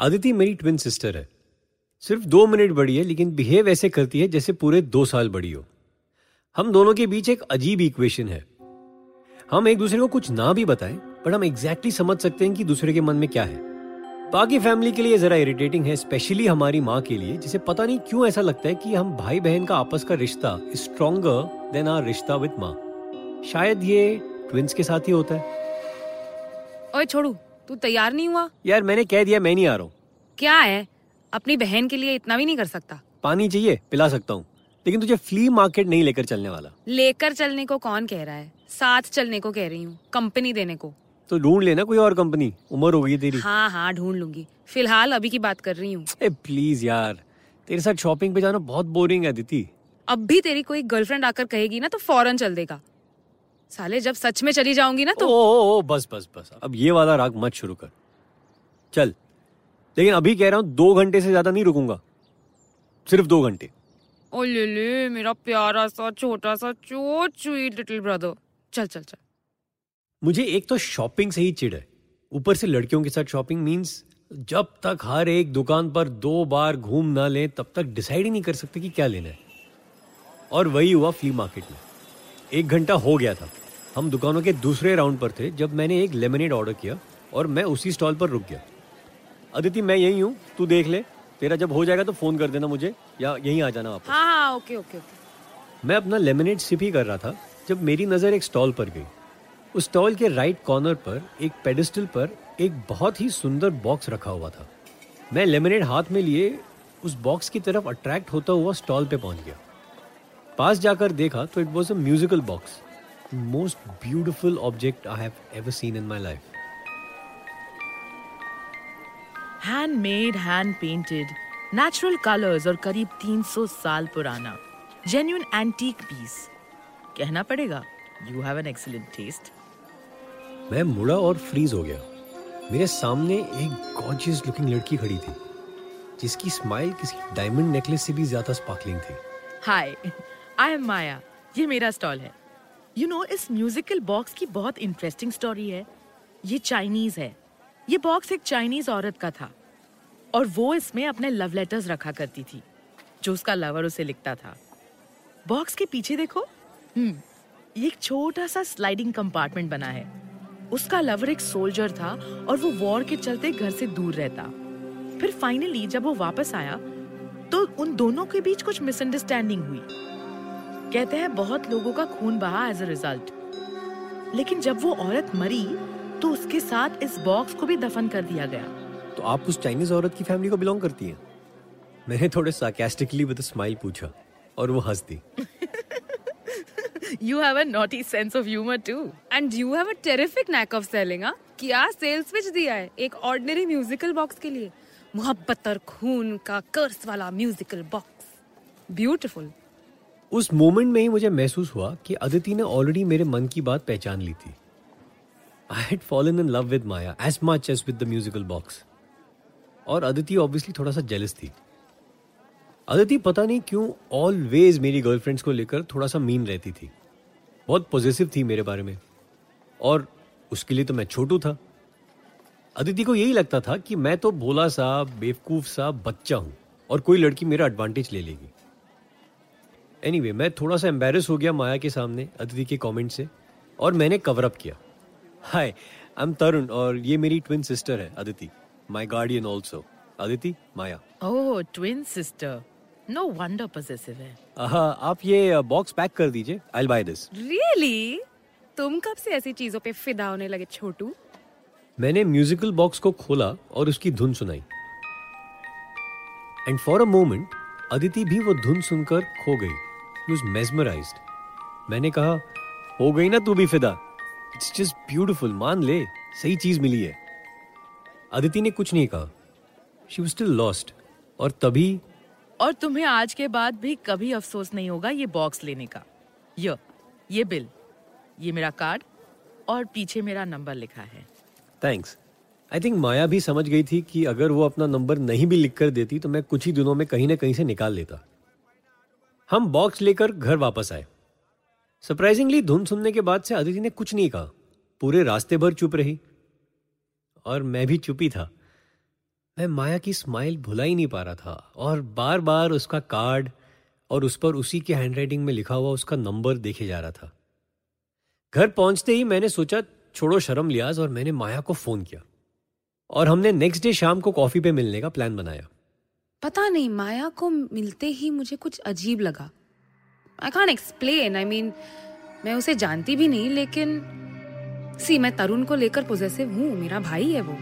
आदिति मेरी twin sister है। सिर्फ़ दो मिनट बड़ी है, लेकिन बिहेव ऐसे करती है जैसे पूरे दो साल बड़ी हो। हम दोनों के बीच एक अजीब इक्वेशन है। हम एक दूसरे को कुछ ना भी बताएँ पर हम एग्जैक्टली समझ सकते हैं कि दूसरे के मन में क्या है। बाकी फैमिली के लिए जरा इरिटेटिंग है स्पेशली हमारी माँ के लिए, जिसे पता नहीं क्यों ऐसा लगता है कि हम भाई बहन का आपस का रिश्ता स्ट्रोंगर देन आर रिश्ता विद माँ। शायद ये ट्विंस के साथ ही होता है। ओए, छोड़ू। तू तैयार नहीं हुआ? यार मैंने कह दिया मैं नहीं आ रहा हूँ। क्या है? अपनी बहन के लिए इतना भी नहीं कर सकता? पानी चाहिए पिला सकता हूँ। लेकिन तुझे फ्ली मार्केट नहीं लेकर चलने वाला। लेकर चलने को कौन कह रहा है? साथ चलने को कह रही हूँ कंपनी देने को। तो ढूंढ लेना कोई और कंपनी उम्र हो गई तेरी। हाँ हाँ ढूंढ लूँगी। फ़िलहाल अभी की बात कर रही हूँ। प्लीज़ यार तेरे साथ शॉपिंग पे जाना बहुत बोरिंग है दीदी अब भी तेरी कोई गर्लफ्रेंड आकर कहेगी ना तो फ़ौरन चल देगा। साले जब सच में चली जाऊँगी ना तो। ओ, ओ ओ, बस बस बस। अब ये वाला राग मत शुरू कर। चल। लेकिन अभी कह रहा हूँ दो घंटे से ज़्यादा नहीं रुकूँगा। सिर्फ़ दो घंटे। ओ ले ले मेरा प्यारा सा छोटा सा लिटिल ब्रदर चल चल चल। मुझे एक तो शॉपिंग से ही चिड़ है। ऊपर से लड़कियों के साथ शॉपिंग मींस जब तक हर एक दुकान पर दो बार घूम ना लें तब तक डिसाइड ही नहीं कर सकते कि क्या लेना है। और वही हुआ फ्ली मार्केट में। एक घंटा हो गया था। हम दुकानों के दूसरे राउंड पर थे जब मैंने एक लेमनेड ऑर्डर किया और मैं उसी स्टॉल पर रुक गया। अदिति मैं यही हूँ तू देख ले। तेरा जब हो जाएगा तो फ़ोन कर देना मुझे या यहीं आ जाना वापस। हाँ हाँ ओके ओके ओके। मैं अपना लेमनेड सिप ही कर रहा था जब मेरी नज़र एक स्टॉल पर गई। उस स्टॉल के राइट कॉर्नर पर एक पेडिस्टल पर एक बहुत ही सुंदर बॉक्स रखा हुआ था। मैं लेमनेड हाथ में लिए उस बॉक्स की तरफ़ अट्रैक्ट होता हुआ स्टॉल पे पहुँच गया। पास जाकर देखा तो it was a musical box most beautiful object I have ever seen in my life handmade hand painted natural colours और करीब 300 साल पुराना जेन्यून एंटीक पीस कहना पड़ेगा you have an excellent taste मैं मुड़ा और फ्रीज हो गया। मेरे सामने एक गॉर्जियस लुकिंग लड़की खड़ी थी जिसकी स्माइल किसी डायमंड नेकलेस से भी ज़्यादा स्पार्कलिंग थी। हाय आई एम माया ये मेरा स्टॉल है। यू नो इस म्यूजिकल बॉक्स की बहुत इंटरेस्टिंग स्टोरी है। ये चाइनीज़ है। ये बॉक्स एक चाइनीज़ औरत का था। और वो इसमें अपने लव लेटर्स रखा करती थी, जो उसका लवर उसे लिखता था। बॉक्स के पीछे देखो। हम्म एक छोटा सा स्लाइडिंग कंपार्टमेंट बना है। उसका लवर एक सोल्जर था और वो वॉर के चलते घर से दूर रहता। फिर फाइनली जब वो वापस आया तो उन दोनों के बीच कुछ मिसअंडरस्टैंडिंग हुई। कहते हैं बहुत लोगों का खून बहा एज अ रिज़ल्ट लेकिन जब वो औरत मरी तो उसके साथ इस बॉक्स को भी दफन कर दिया गया। तो आप उस चाइनीज़ औरत की फैमिली को बिलोंग करती हैं? मैंने थोड़े सार्केस्टिकली विद स्माइल पूछा और वो हंस दी you have a naughty sense of humor too. And you have a terrific knack of selling हाँ क्या सेल्स पिच दिया है एक ऑर्डिनरी म्यूजिकल बॉक्स के लिए मोहब्बत और खून का कर्स वाला म्यूजिकल बॉक्स ब्यूटीफुल उस मोमेंट में ही मुझे महसूस हुआ कि अदिति ने ऑलरेडी मेरे मन की बात पहचान ली थी। I had fallen in love with Maya as much as with the musical box और अदिति ऑब्वियसली थोड़ा सा जेलस थी। अदिति पता नहीं क्यों ऑलवेज मेरी गर्लफ्रेंड्स को लेकर थोड़ा सा मीन रहती थी। बहुत पॉजिटिव थी मेरे बारे में। और उसके लिए तो मैं छोटू था। अदिति को यही लगता था कि मैं तो भोला सा, बेवकूफ़ सा बच्चा हूँ और कोई लड़की मेरा एडवांटेज ले लेगी। एनीवे anyway, मैं थोड़ा सा एम्बेरस हो गया माया के सामने अदिति के कमेंट से और मैंने कवर अप किया। हाय आई एम तरुण और ये मेरी ट्विन सिस्टर है Aditi. My guardian also Aditi Maya. Oh twin sister no wonder possessive है। आहा, आप ये बॉक्स पैक कर दीजिए। आई बाय दिस रियली तुम कब से ऐसी चीज़ों पे फिदा होने लगे छोटू? मैंने म्यूजिकल बॉक्स को खोला और उसकी धुन सुनाई। And for a moment Aditi भी वो धुन सुनकर खो गई। वॉज़ मेस्मराइज्ड मैंने कहा हो गई ना तू भी फिदा? इट्स जस्ट ब्यूटिफुल मान ले सही चीज़ मिली है. अदिति ने कुछ नहीं कहा। शी was स्टिल लॉस्ट और तभी और तुम्हें आज के बाद भी कभी अफसोस नहीं होगा ये बॉक्स लेने का। ये ये बिल ये मेरा कार्ड और पीछे मेरा नंबर लिखा है। थैंक्स आई थिंक माया भी समझ गई थी कि अगर वो अपना नंबर नहीं भी लिख कर देती तो मैं कुछ ही दिनों में कहीं ना कहीं से निकाल लेता। हम बॉक्स लेकर घर वापस आए। सरप्राइजिंगली धुन सुनने के बाद से अदिति ने कुछ नहीं कहा। पूरे रास्ते भर चुप रही। और मैं भी चुप ही था। मैं माया की स्माइल भुला ही नहीं पा रहा था। और बार बार उसका कार्ड और उस पर उसी के हैंडराइटिंग में लिखा हुआ उसका नंबर देखे जा रहा था। घर पहुँचते ही मैंने सोचा, छोड़ो शर्म लियाज, और मैंने माया को फ़ोन किया। और हमने नेक्स्ट डे शाम को कॉफ़ी पे मिलने का प्लान बनाया। पता नहीं, माया को मिलते ही मुझे कुछ अजीब लगा। आई कान एक्सप्लेन आई मीन मैं उसे जानती भी नहीं, लेकिन सी मैं तरुण को लेकर पोजेसिव हूँ, मेरा भाई है वो।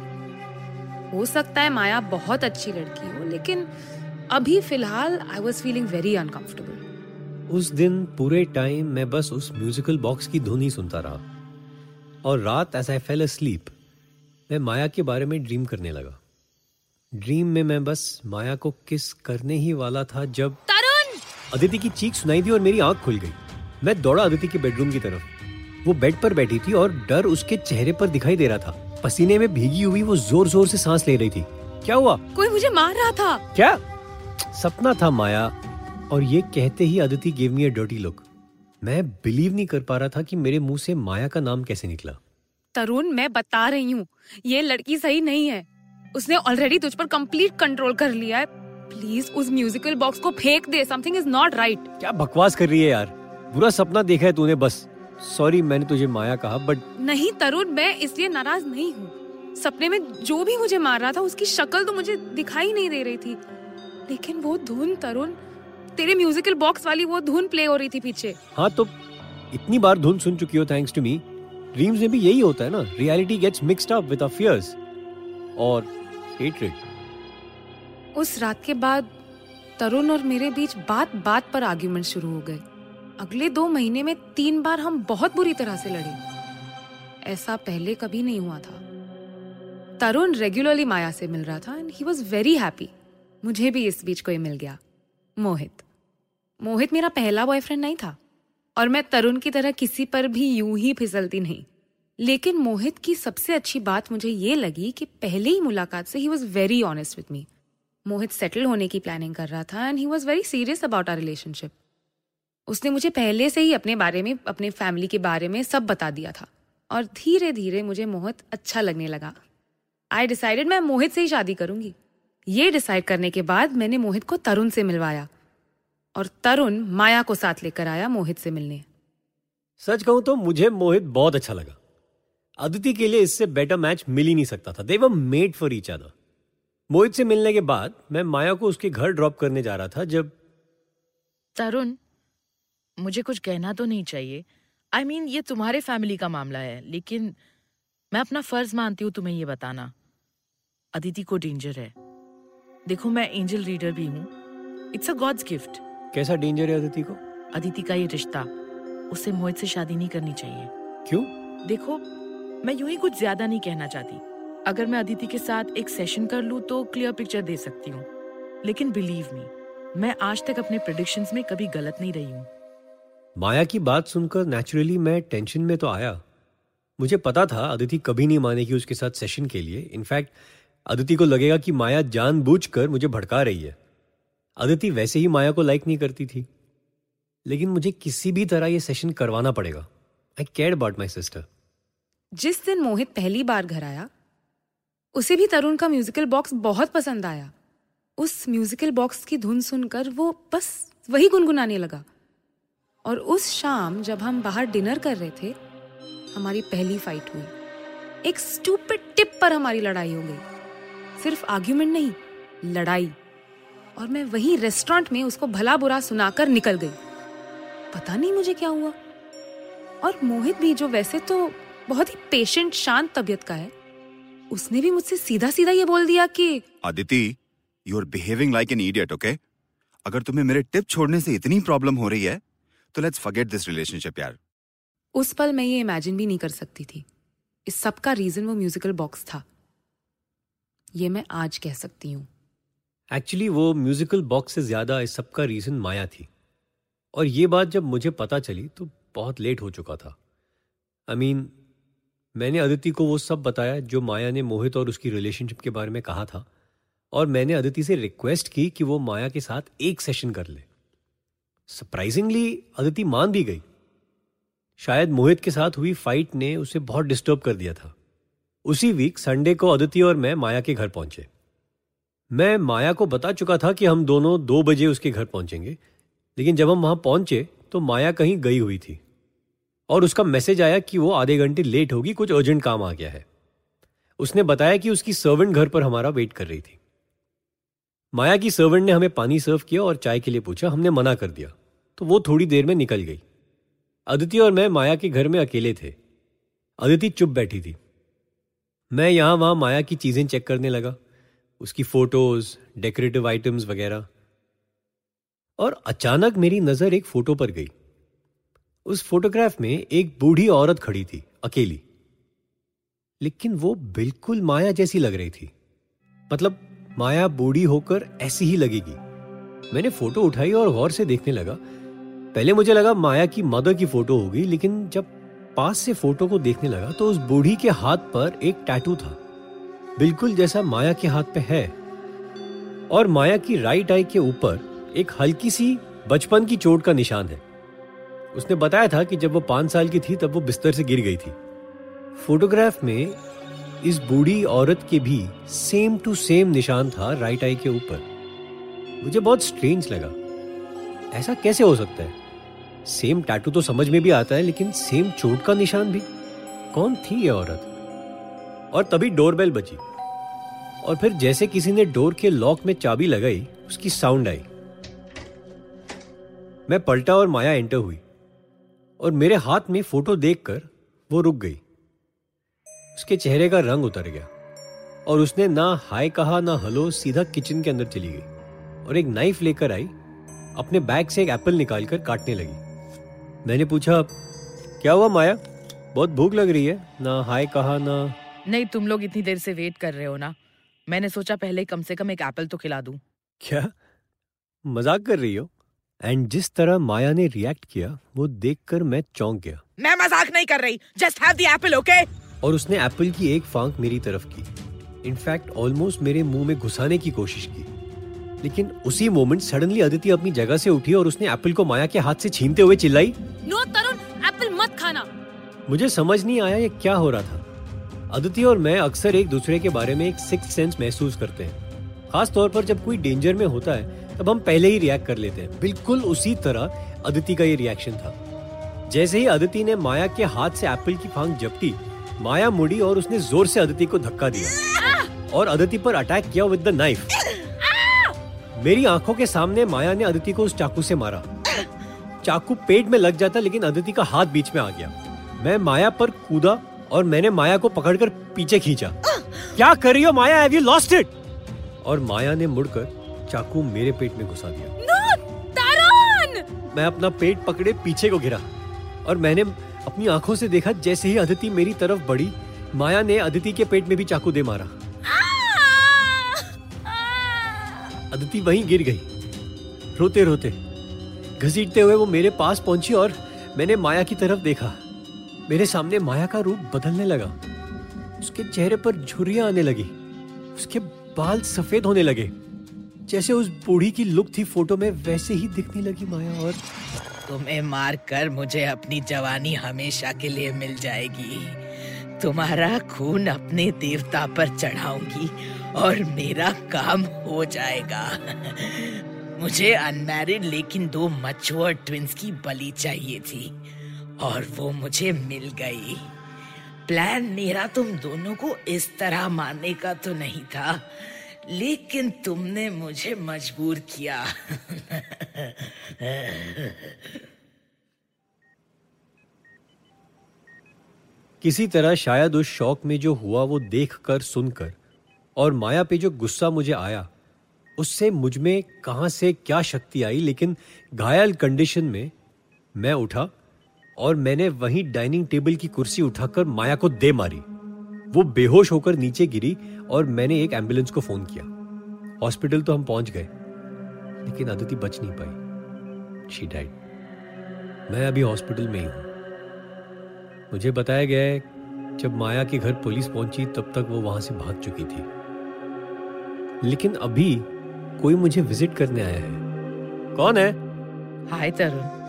हो सकता है माया बहुत अच्छी लड़की हो, लेकिन अभी फ़िलहाल I was feeling very uncomfortable उस दिन पूरे टाइम मैं बस उस म्यूजिकल बॉक्स की धुन सुनता रहा। और रात एज आई फेल स्लीप मैं माया के बारे में ड्रीम करने लगा। ड्रीम में मैं बस माया को किस करने ही वाला था जब तरुण! अदिति की चीख सुनाई दी और मेरी आँख खुल गई। मैं दौड़ा अदिति के बेडरूम की तरफ़। वो बेड पर बैठी थी और डर उसके चेहरे पर दिखाई दे रहा था। पसीने में भीगी हुई वो ज़ोर ज़ोर से सांस ले रही थी। क्या हुआ? कोई मुझे मार रहा था। क्या? सपना था माया और ये कहते ही Aditi give me a dirty look मैं बिलीव नहीं कर पा रहा था कि मेरे मुँह से माया का नाम कैसे निकला। तरुण मैं बता रही हूँ ये लड़की सही नहीं है। उसने ऑलरेडी तुझ पर कंप्लीट कंट्रोल कर लिया है। प्लीज़ उस म्यूजिकल बॉक्स को फेंक दे। समथिंग इज़ नॉट राइट क्या बकवास कर रही है यार? बुरा सपना देखा है तूने बस। सॉरी मैंने तुझे माया कहा बट नहीं तरुण मैं इसलिए नाराज़ नहीं हूँ। सपने में जो भी मुझे मार रहा था उसकी शक्ल तो मुझे दिखाई नहीं दे रही थी। लेकिन वो धुन तरुण तेरे म्यूजिकल बॉक्स वाली वो धुन प्ले हो रही थी पीछे। हाँ तो इतनी बार धुन सुन चुकी हो थैंक्स टू मी ड्रीम्स में भी यही होता है ना। Reality gets mixed up with fears और हेट्रेड उस रात के बाद तरुण और मेरे बीच बात बात पर आर्ग्यूमेंट शुरू हो गए अगले दो महीने में तीन बार हम बहुत बुरी तरह से लड़े। ऐसा पहले कभी नहीं हुआ था। तरुण रेगुलरली माया से मिल रहा था and he was very happy मुझे भी इस बीच कोई मिल गया। मोहित। मोहित मेरा पहला बॉयफ्रेंड नहीं था। और मैं तरुण की तरह किसी पर भी यूँ ही फिसलती नहीं। लेकिन मोहित की सबसे अच्छी बात मुझे ये लगी कि पहले ही मुलाकात से he was very honest with me Mohit settle होने की प्लानिंग कर रहा था and he was very serious about our relationship उसने मुझे पहले से ही अपने बारे में, अपने फैमिली के बारे में सब बता दिया था और धीरे धीरे मुझे मोहित अच्छा लगने लगा। आई डिसाइडेड मैं मोहित से ही शादी करूँगी। ये डिसाइड करने के बाद मैंने मोहित को तरुण से मिलवाया और तरुण माया को साथ लेकर आया मोहित से मिलने। सच कहूँ तो मुझे मोहित बहुत अच्छा लगा। अदिति के लिए इससे बेटर मैच मिल ही नहीं सकता था। They were made for each other Mohit से मिलने के बाद मैं माया को उसके घर ड्रॉप करने जा रहा था जब तरुण मुझे कुछ कहना तो नहीं चाहिए। आई I मीन mean, ये तुम्हारे फैमिली का मामला है लेकिन मैं अपना फ़र्ज़ मानती हूँ तुम्हें ये बताना। अदिति को डेंजर है। देखो मैं एंजल रीडर भी हूँ। इट्स अ गॉड्स गिफ्ट कैसा डेंजर है अदिति को? अदिति का ये रिश्ता उससे मोहित से शादी नहीं करनी चाहिए। क्यों? देखो मैं यूँ ही कुछ ज़्यादा नहीं कहना चाहती। अगर मैं अदिति के साथ एक सेशन कर लूँ तो क्लियर पिक्चर दे सकती हूँ। लेकिन बिलीव मी मैं आज तक अपने प्रोडिक्शंस में कभी गलत नहीं रही हूँ। माया की बात सुनकर नेचुरली मैं टेंशन में तो आया। मुझे पता था अदिति कभी नहीं मानेगी उसके साथ सेशन के लिए। इनफैक्ट अदिति को लगेगा कि माया जानबूझकर मुझे भड़का रही है। अदिति वैसे ही माया को लाइक नहीं करती थी। लेकिन मुझे किसी भी तरह ये सेशन करवाना पड़ेगा। I care about my sister जिस दिन मोहित पहली बार घर आया, उसे भी तरुण का म्यूजिकल बॉक्स बहुत पसंद आया। उस म्यूजिकल बॉक्स की धुन सुनकर वो बस वही गुनगुनाने लगा। और उस शाम जब हम बाहर डिनर कर रहे थे, हमारी पहली फाइट हुई। एक स्टूपिड टिप पर हमारी लड़ाई हो गई। सिर्फ़ आर्ग्यूमेंट नहीं, लड़ाई। और मैं वही रेस्टोरेंट में उसको भला बुरा सुनाकर निकल गई। पता नहीं मुझे क्या हुआ। और मोहित भी जो वैसे तो बहुत ही पेशेंट शांत तबीयत का है। उसने भी मुझसे सीधा सीधा ये बोल दिया कि Aditi you are behaving like an idiot okay अगर तुम्हें मेरे टिप छोड़ने से इतनी प्रॉब्लम हो रही है तो लेट्स फॉरगेट दिस रिलेशनशिप यार. उस पल मैं ये इमेजिन भी नहीं कर सकती थी। इस सब का रीजन वो म्यूजिकल बॉक्स था। ये मैं आज कह सकती हूँ। एक्चुअली वो म्यूजिकल बॉक्स से ज़्यादा इस सब का रीजन माया थी। और ये बात जब मुझे पता चली तो बहुत लेट हो चुका था। आई I मीन mean, मैंने अदिति को वो सब बताया जो माया ने मोहित और उसकी रिलेशनशिप के बारे में कहा था। और मैंने अदिति से रिक्वेस्ट की कि वो माया के साथ एक सेशन कर ले। सरप्राइजिंगली अदिति मान भी गई। शायद मोहित के साथ हुई फाइट ने उसे बहुत डिस्टर्ब कर दिया था। उसी वीक संडे को अदिति और मैं माया के घर पहुँचे। मैं माया को बता चुका था कि हम दोनों दो बजे उसके घर पहुँचेंगे, लेकिन जब हम वहाँ पहुँचे तो माया कहीं गई हुई थी। और उसका मैसेज आया कि वो आधे घंटे लेट होगी, कुछ अर्जेंट काम आ गया है। उसने बताया कि उसकी सर्वेंट घर पर हमारा वेट कर रही थी। माया की सर्वेंट ने हमें पानी सर्व किया और चाय के लिए पूछा, हमने मना कर दिया। तो वो थोड़ी देर में निकल गई। अदिति और मैं माया के घर में अकेले थे। अदिति चुप बैठी थी। मैं यहाँ वहाँ माया की चीज़ें चेक करने लगा। उसकी फ़ोटोज़, डेकोरेटिव आइटम्स वगैरह। और अचानक मेरी नज़र एक फ़ोटो पर गई। उस फोटोग्राफ में एक बूढ़ी औरत खड़ी थी, अकेली। लेकिन वो बिल्कुल माया जैसी लग रही थी। मतलब माया बूढ़ी होकर ऐसी ही लगेगी। मैंने फ़ोटो उठाई और गौर से देखने लगा। पहले मुझे लगा माया की मदर की फ़ोटो होगी, लेकिन जब पास से फ़ोटो को देखने लगा तो उस बूढ़ी के हाथ पर एक टैटू था। बिल्कुल जैसा माया के हाथ पे है। और माया की राइट आई के ऊपर एक हल्की सी बचपन की चोट का निशान है। उसने बताया था कि जब वो पाँच साल की थी, तब वो बिस्तर से गिर गई थी। फोटोग्राफ में इस बूढ़ी औरत के भी सेम टू सेम निशान था राइट आई के ऊपर। मुझे बहुत स्ट्रेंज लगा। ऐसा कैसे हो सकता है? सेम टैटू तो समझ में भी आता है, लेकिन सेम चोट का निशान भी। कौन थी ये औरत? और तभी डोरबेल बजी। और फिर जैसे किसी ने डोर के लॉक में चाबी लगाई, उसकी साउंड आई। मैं पलटा और माया एंटर हुई। और मेरे हाथ में फ़ोटो देखकर वो रुक गई। उसके चेहरे का रंग उतर गया और उसने ना हाय कहा ना हलो सीधा किचन के अंदर चली गई और एक नाइफ लेकर आई अपने बैग से एक एप्पल निकालकर काटने लगी। मैंने पूछा क्या हुआ माया? बहुत भूख लग रही है। ना हाय कहा ना नहीं तुम लोग इतनी देर से वेट कर रहे हो ना। मैंने सोचा पहले कम से कम एक एप्पल तो खिला दूँ। क्या? मज़ाक कर रही हो? एंड जिस तरह माया ने रिएक्ट किया वो देखकर मैं चौंक गया। मैं मज़ाक नहीं कर रही just have the apple okay और उसने एप्पल की एक फांक मेरी तरफ़ की। इनफैक्ट ऑलमोस्ट मेरे मुँह में घुसाने की कोशिश की। लेकिन उसी मोमेंट सडनली अदिति अपनी जगह से उठी और उसने एप्पल को माया के हाथ से छीनते हुए चिल्लाई। नो तरुण एप्पल मत खाना। मुझे समझ नहीं आया ये क्या हो रहा था। अदिति और मैं अक्सर एक दूसरे के बारे में एक सिक्स सेंस महसूस करते हैं। खास तौर पर जब कोई डेंजर में होता है तब हम पहले ही रिएक्ट कर लेते हैं। बिल्कुल उसी तरह अदिति का ये रिएक्शन था। जैसे ही अदिति ने माया के हाथ से एप्पल की फांक झपटी माया मुड़ी और उसने ज़ोर से अदिति को धक्का दिया। और अदिति पर अटैक किया विद द नाइफ मेरी आँखों के सामने माया ने अदिति को उस चाकू से मारा। चाकू पेट में लग जाता लेकिन अदिति का हाथ बीच में आ गया। मैं माया पर कूदा और मैंने माया को पकड़कर पीछे खींचा। क्या कर रही हो Maya? Have you lost it और माया ने मुड़कर चाकू मेरे पेट में घुसा दिया। मैं अपना पेट पकड़े पीछे को गिरा और मैंने अपनी आँखों से देखा जैसे ही अदिति मेरी तरफ़ बढ़ी माया ने अदिति के पेट में भी चाकू दे मारा। अदिति वहीं गिर गई। रोते रोते घसीटते हुए वो मेरे पास पहुँची और मैंने माया की तरफ़ देखा। मेरे सामने माया का रूप बदलने लगा। उसके चेहरे पर झुर्रियाँ आने लगी। उसके बाल सफ़ेद होने लगे। जैसे उस बूढ़ी की लुक थी फ़ोटो में, वैसे ही दिखने लगी माया और तुम्हें मार कर मुझे अपनी जवानी हमेशा के लिए मिल जाएगी। तुम्हारा खून अपने देवता पर चढ़ाऊँगी और मेरा काम हो जाएगा। मुझे अनमैरिड लेकिन दो मचुअर ट्विंस की बलि चाहिए थी और वो मुझे मिल गई। प्लान मेरा तुम दोनों को इस तरह मारने का तो नहीं था। लेकिन तुमने मुझे मजबूर किया। किसी तरह शायद उस शौक में जो हुआ वो देखकर सुनकर और माया पे जो गुस्सा मुझे आया, उससे मुझमें कहाँ से क्या शक्ति आई, लेकिन घायल कंडीशन में मैं उठा और मैंने वहीं डाइनिंग टेबल की कुर्सी उठाकर माया को दे मारी। वो बेहोश होकर नीचे गिरी और मैंने एक एंबुलेंस को फ़ोन किया। हॉस्पिटल तो हम पहुँच गए, लेकिन अदिति बच नहीं पाई। शी डाइड मैं अभी हॉस्पिटल में ही हूँ। मुझे बताया गया है, जब माया के घर पुलिस पहुँची, तब तक वो वहाँ से भाग चुकी थी। लेकिन अभी कोई मुझे विज़िट करने आया है। कौन है? हाय तरुण।